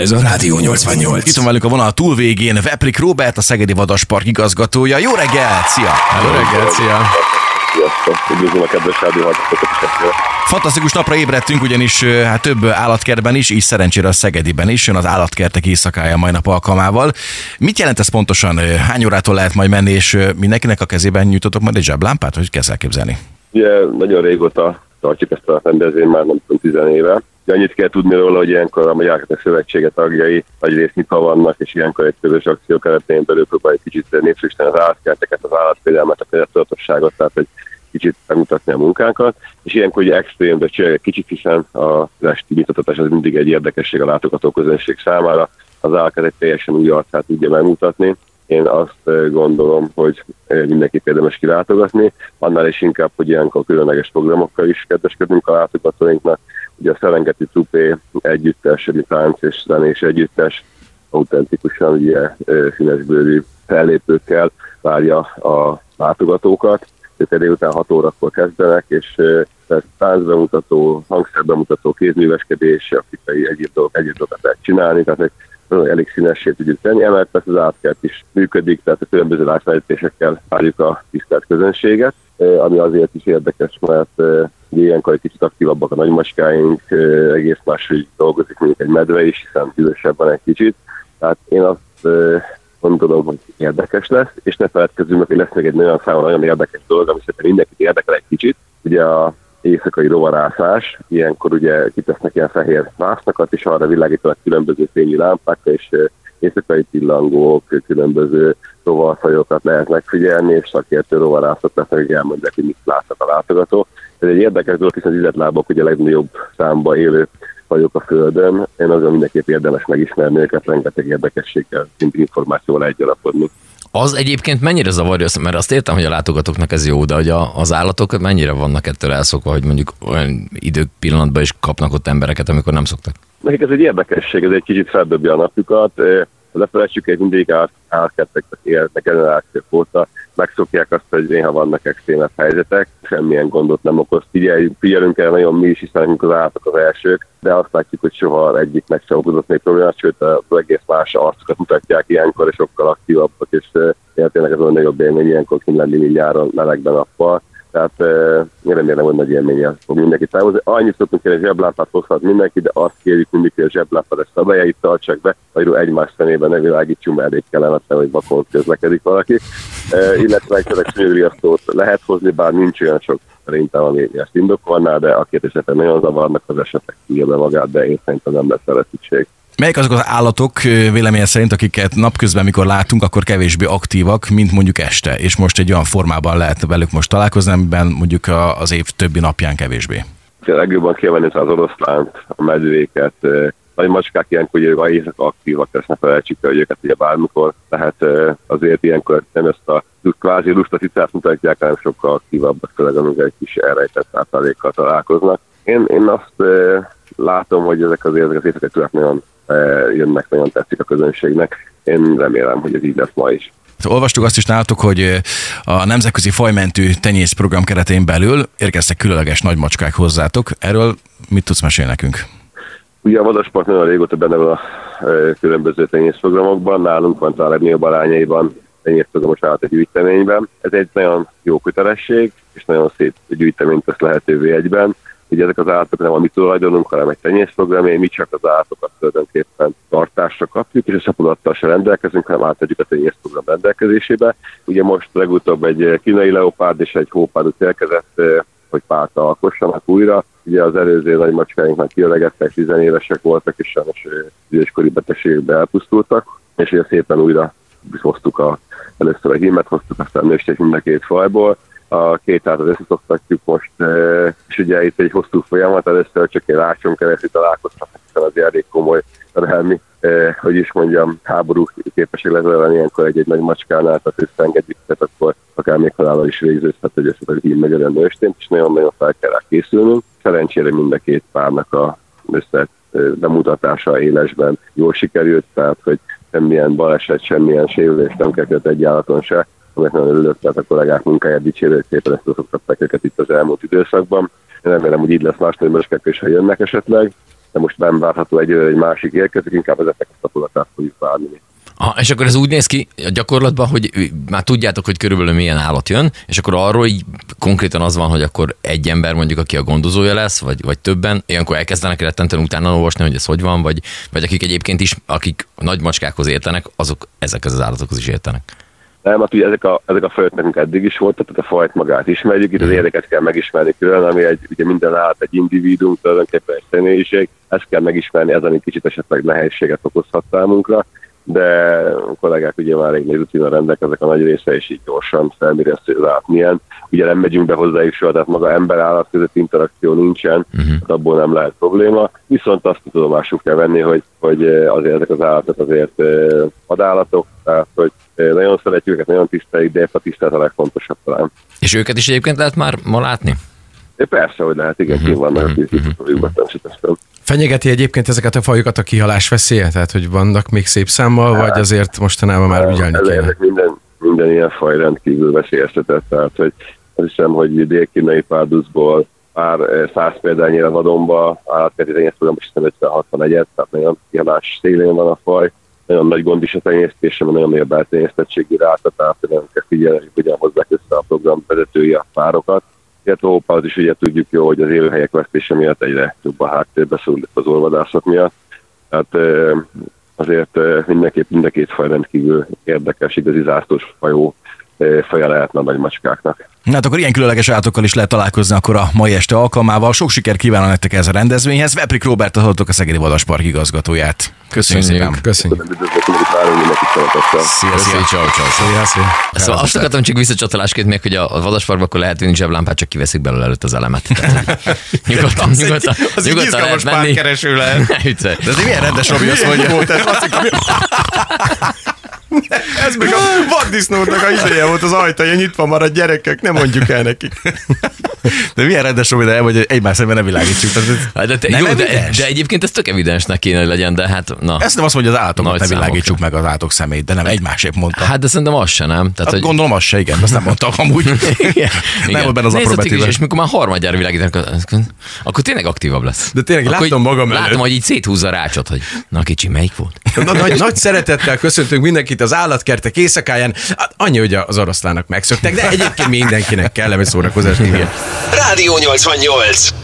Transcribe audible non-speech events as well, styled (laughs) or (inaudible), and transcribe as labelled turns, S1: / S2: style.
S1: Ez a Rádió 88.
S2: Itt van velünk a vonal túlvégén Veprik Robert, a Szegedi Vadaspark igazgatója. Jó reggelt! Szia!
S3: Jó reggelt, szia!
S4: Sziasztok, üdvözlöm a kedves rádió
S2: Fantasztikus napra ébredtünk, ugyanis hát több állatkertben is, így szerencsére a Szegediben is, jön az állatkertek éjszakája mai nap alkalmával. Mit jelent ez pontosan? Hány órától lehet majd menni, és mindenkinek a kezében nyújtotok majd egy zseblámpát, hogy kezd elképzelni?
S4: Ugye nagyon régóta tartjuk ezt a rendezvényt, már nem tudom, 10 éve. De annyit kell tudni róla, hogy ilyenkor a Magyar Szövetsége tagjai nagy részt nyitva vannak, és ilyenkor egy közös akció keretén belül próbáljuk kicsit népszerűsíteni az állatkerteket, az állatvédelmet, a példátudatosságot, tehát hogy kicsit megmutatni a munkánkat, és ilyenkor ugye extrém, de egy kicsit, hiszen az esti nyitotatás az mindig egy érdekesség a látogató közönség számára, az állatkertek teljesen új arcát tudja megmutatni, én azt gondolom, hogy mindenki érdemes kilátogatni, annál is inkább, hogy ilyenkor különleges programokkal is kedveskedünk a látogatóinknak. Ugye a Szerengeti Cupé együttes, egy tánc és zenés együttes, autentikusan ugye színesbőrű fellépőkkel várja a látogatókat. Ők délután 6 órakor kezdenek, és táncbemutató, hangszerbemutató, kézműveskedés, afrikai egyéb dolgok, egyéb dolgokat lehet csinálni, tehát elég színessé tudjuk tenni. Emellett persze az átkert is működik, tehát a különböző látványítésekkel várjuk a tisztelt közönséget, ami azért is érdekes, mert ilyenkor egy kicsit aktívabbak a nagymaskáink, egész máshogy dolgozik, mint egy medve is, hiszen van egy kicsit. Tehát én azt gondolom, hogy érdekes lesz, és ne feledkezzünk, hogy lesz még egy nagyon számomra nagyon érdekes dolog, ami szerintem mindenkit érdekel egy kicsit. Ugye a éjszakai rovarászás, ilyenkor ugye kitesznek ilyen fehér másznakat, és arra világítanak különböző fényű lámpák, és éjszakai pillangók, különböző rovarfajokat lehet megfigyelni, és szakértő rovarászok lesznek, hogy elmondják, hogy mit látnak a látogató. Ez egy érdekes dolog, hiszen az üzletlábok ugye a legnagyobb számba élő fajok a Földön. Én azon mindenképp érdemes megismerni őket, rengeteg érdekességgel, mint információval egy alapodni.
S3: Az egyébként mennyire zavarja, mert azt értem, hogy a látogatóknak ez jó, de hogy a, az állatok mennyire vannak ettől elszokva, hogy mondjuk olyan idők pillanatban is kapnak ott embereket, amikor nem szoktak?
S4: Nekik ez egy érdekesség, ez egy kicsit feldobja a napjukat. Ne felejtsük, hogy mindig átkertek élnek generációk óta, megszokják azt, hogy néha vannak extrémebb helyzetek, semmilyen gondot nem okoz. Figyeljünk, figyelünk el nagyon mi is, hiszen az állatok az elsők, de azt látjuk, hogy soha egyiknek sem okozott még problémát, sőt az egész más arcokat mutatják ilyenkor, és sokkal aktívabbak, és tényleg ez a nagyobb élmény ilyenkor kint lenni nyáron melegben nappal tehát én remélem, hogy nagy élménye fog mindenki távozni. Annyit szoktunk kérni, hogy zseblámpát hozhat mindenki, de azt kérjük mindig, hogy a zseblámpát szabályait tartsák be, vagy egymás szemében ne világítsunk, mert elég kellemetlen, hogy vakon közlekedik valaki. Uh, illetve egy szőriasztót lehet hozni, bár nincs olyan sok szerintem, ami ezt indokolná, de a két esetben nagyon zavarnak az esetek, be magát, de én szerintem nem lesz erre szükség.
S2: Melyek azok az állatok véleménye szerint, akiket napközben, mikor látunk, akkor kevésbé aktívak, mint mondjuk este, és most egy olyan formában lehet velük most találkozni, amiben mondjuk az év többi napján kevésbé?
S4: A legjobban kiemelni az oroszlánt, a medvéket, nagy macskák ilyenkor ugye a éjszaka aktívak, ne felejtsük hogy őket ugye bármikor lehet azért ilyenkor nem ezt a kvázi lustatitát mutatják, hanem sokkal aktívabbak, főleg amikor egy kis elrejtett általékkal találkoznak. Én, én azt látom, hogy ezek az ezek az éjszakák nagyon jönnek, nagyon tetszik a közönségnek. Én remélem, hogy ez így lesz ma is.
S2: Olvastuk azt is nálatok, hogy a Nemzetközi Fajmentű Tenyész Program keretén belül érkeztek különleges nagymacskák hozzátok. Erről mit tudsz mesélni nekünk?
S4: Ugye a Vadaspark nagyon régóta benne van a különböző tenyészprogramokban, nálunk van a legnagyobb arányaiban tenyészprogramos állat egy gyűjteményben. Ez egy nagyon jó kötelesség, és nagyon szép gyűjteményt tesz lehetővé egyben. Ugye ezek az állatok nem a mi tulajdonunk, hanem egy tenyészprogram, mi csak az állatokat tulajdonképpen tartásra kapjuk, és a szapodattal se rendelkezünk, hanem átadjuk a tenyészprogram rendelkezésébe. Ugye most legutóbb egy kínai leopárd és egy hópárd érkezett, hogy párt alkossanak újra. Ugye az előző nagy macskáinknak kiölegettek, tizenévesek voltak, és sajnos időskori betegségbe elpusztultak, és ugye szépen újra hoztuk a, először a hímet hoztuk, aztán nősték mind a két fajból, a két hátat összeszoktatjuk most, és ugye itt egy hosszú folyamat, először csak egy rácson keresztül találkoztak, hiszen az elég komoly terhelmi, hogy is mondjam, háború képesek lezelni ilyenkor egy-egy nagy macskánál, tehát összeengedjük, tehát akkor akár még halállal is végződhet, hogy ezt a hím megy a és nagyon-nagyon fel kell rá készülnünk. Szerencsére mind a két párnak a össze bemutatása élesben jól sikerült, tehát hogy semmilyen baleset, semmilyen sérülés nem kellett egy állaton se, amit nagyon örülök, tehát a kollégák munkáját dicsérő szépen ezt szoktatták őket itt az elmúlt időszakban. Én remélem, hogy így lesz más nagymörskek is, ha jönnek esetleg. de most nem várható egy, egy másik érkezik, inkább ezeknek a tapasztalatát fogjuk várni.
S3: Ha, és akkor ez úgy néz ki a gyakorlatban, hogy már tudjátok, hogy körülbelül milyen állat jön, és akkor arról így konkrétan az van, hogy akkor egy ember mondjuk, aki a gondozója lesz, vagy, vagy többen, ilyenkor elkezdenek rettentően utána olvasni, hogy ez hogy van, vagy, vagy akik egyébként is, akik nagy macskákhoz értenek, azok ezekhez az állatokhoz is értenek.
S4: Nem, hát ugye ezek a, ezek a fajok nekünk eddig is voltak, tehát a fajt magát ismerjük, itt az érdeket kell megismerni külön, ami egy, ugye minden állat egy individuum, tulajdonképpen egy személyiség, ezt kell megismerni, ez ami kicsit esetleg nehézséget okozhat számunkra, de a kollégák ugye már egy rutina rendelkeznek a nagy része, és így gyorsan felméri ezt, hogy az állat milyen. Ugye nem megyünk be hozzájuk soha, tehát maga ember-állat között interakció nincsen, uh-huh. abból nem lehet probléma. Viszont azt tudomásuk kell venni, hogy, hogy azért ezek az állatok azért vadállatok, tehát hogy nagyon szeretjük őket, nagyon tiszteljük, de a tisztelet a legfontosabb talán.
S3: És őket is egyébként lehet már ma látni?
S4: É, persze, hogy lehet, igen, uh-huh. vannak a készítőjükben természetesen.
S1: Fenyegeti egyébként ezeket a fajokat a kihalás veszélye? Tehát, hogy vannak még szép számmal, hát, vagy azért mostanában már ügyelni kéne?
S4: Ezek minden, minden ilyen faj rendkívül veszélyeztetett, tehát hogy azt hiszem, hogy dél-kínai párduszból pár száz példányira vadonba állatkerti tenyésztőben most hiszem 50 egyet, tehát nagyon kihalás szélén van a faj, nagyon nagy gond is a tenyésztése, mert nagyon nagy a beltenyésztettségi ráta, tehát nem kell figyelni, hogy hogyan hozzák össze a program vezetői a párokat illetve az is ugye tudjuk jó, hogy az élőhelyek vesztése miatt egyre több a háttérbe szólít az olvadászat miatt. Tehát azért mindenképp mind a két faj rendkívül érdekes, igazi zászlós fajó faja lehetne a nagy macskáknak.
S2: Na hát akkor ilyen különleges állatokkal is lehet találkozni akkor a mai este alkalmával. Sok siker kívánok nektek ez a rendezvényhez. Veprik Robert hallottok a Szegedi Vadaspark igazgatóját. Köszönjük, Köszönjük szépen.
S1: Köszönjük.
S3: Szia, szia, ciao, ciao. Szia, szia. Szóval azt akartam csak visszacsatolásként még, hogy a vadasparkban akkor lehet vinni zseblámpát, csak kiveszik belőle előtt az elemet. nyugodtan, (laughs) nyugodtan,
S1: az nyugodtan lehet menni. kereső lehet. (laughs)
S2: De ez milyen rendes Robi azt mondja. (laughs) (laughs)
S1: Ez meg a vaddisznónak a izéje volt az ajtaja, nyitva marad gyerekek, nem mondjuk el nekik. (laughs)
S2: De milyen rendes Robi, de hogy egymás szemben ne világítsuk. Ez
S3: hát de, te, nem jó, de, de, egyébként ez tök evidensnek kéne, hogy legyen, de hát na.
S2: Ezt nem azt mondja, az állatokat ne világítsuk meg az állatok szemét, de nem egymásért mondta.
S3: Hát de szerintem az se nem. Tehát,
S2: hát, hogy... Gondolom az se, igen, azt nem mondtam amúgy. (laughs) igen. Nem volt benne az
S3: is, és mikor már harmadjára világítanak, akkor tényleg aktívabb lesz.
S1: De tényleg akkor látom magam
S3: előtt. Látom, hogy így széthúzza a rácsot, hogy na kicsi, melyik volt?
S1: Na, nagy, nagy szeretettel köszöntünk mindenkit az állatkertek éjszakáján. Hát annyi, hogy az oroszlának megszöktek, de egyébként mindenkinek kellemes szórakozás.
S5: Rádió 88.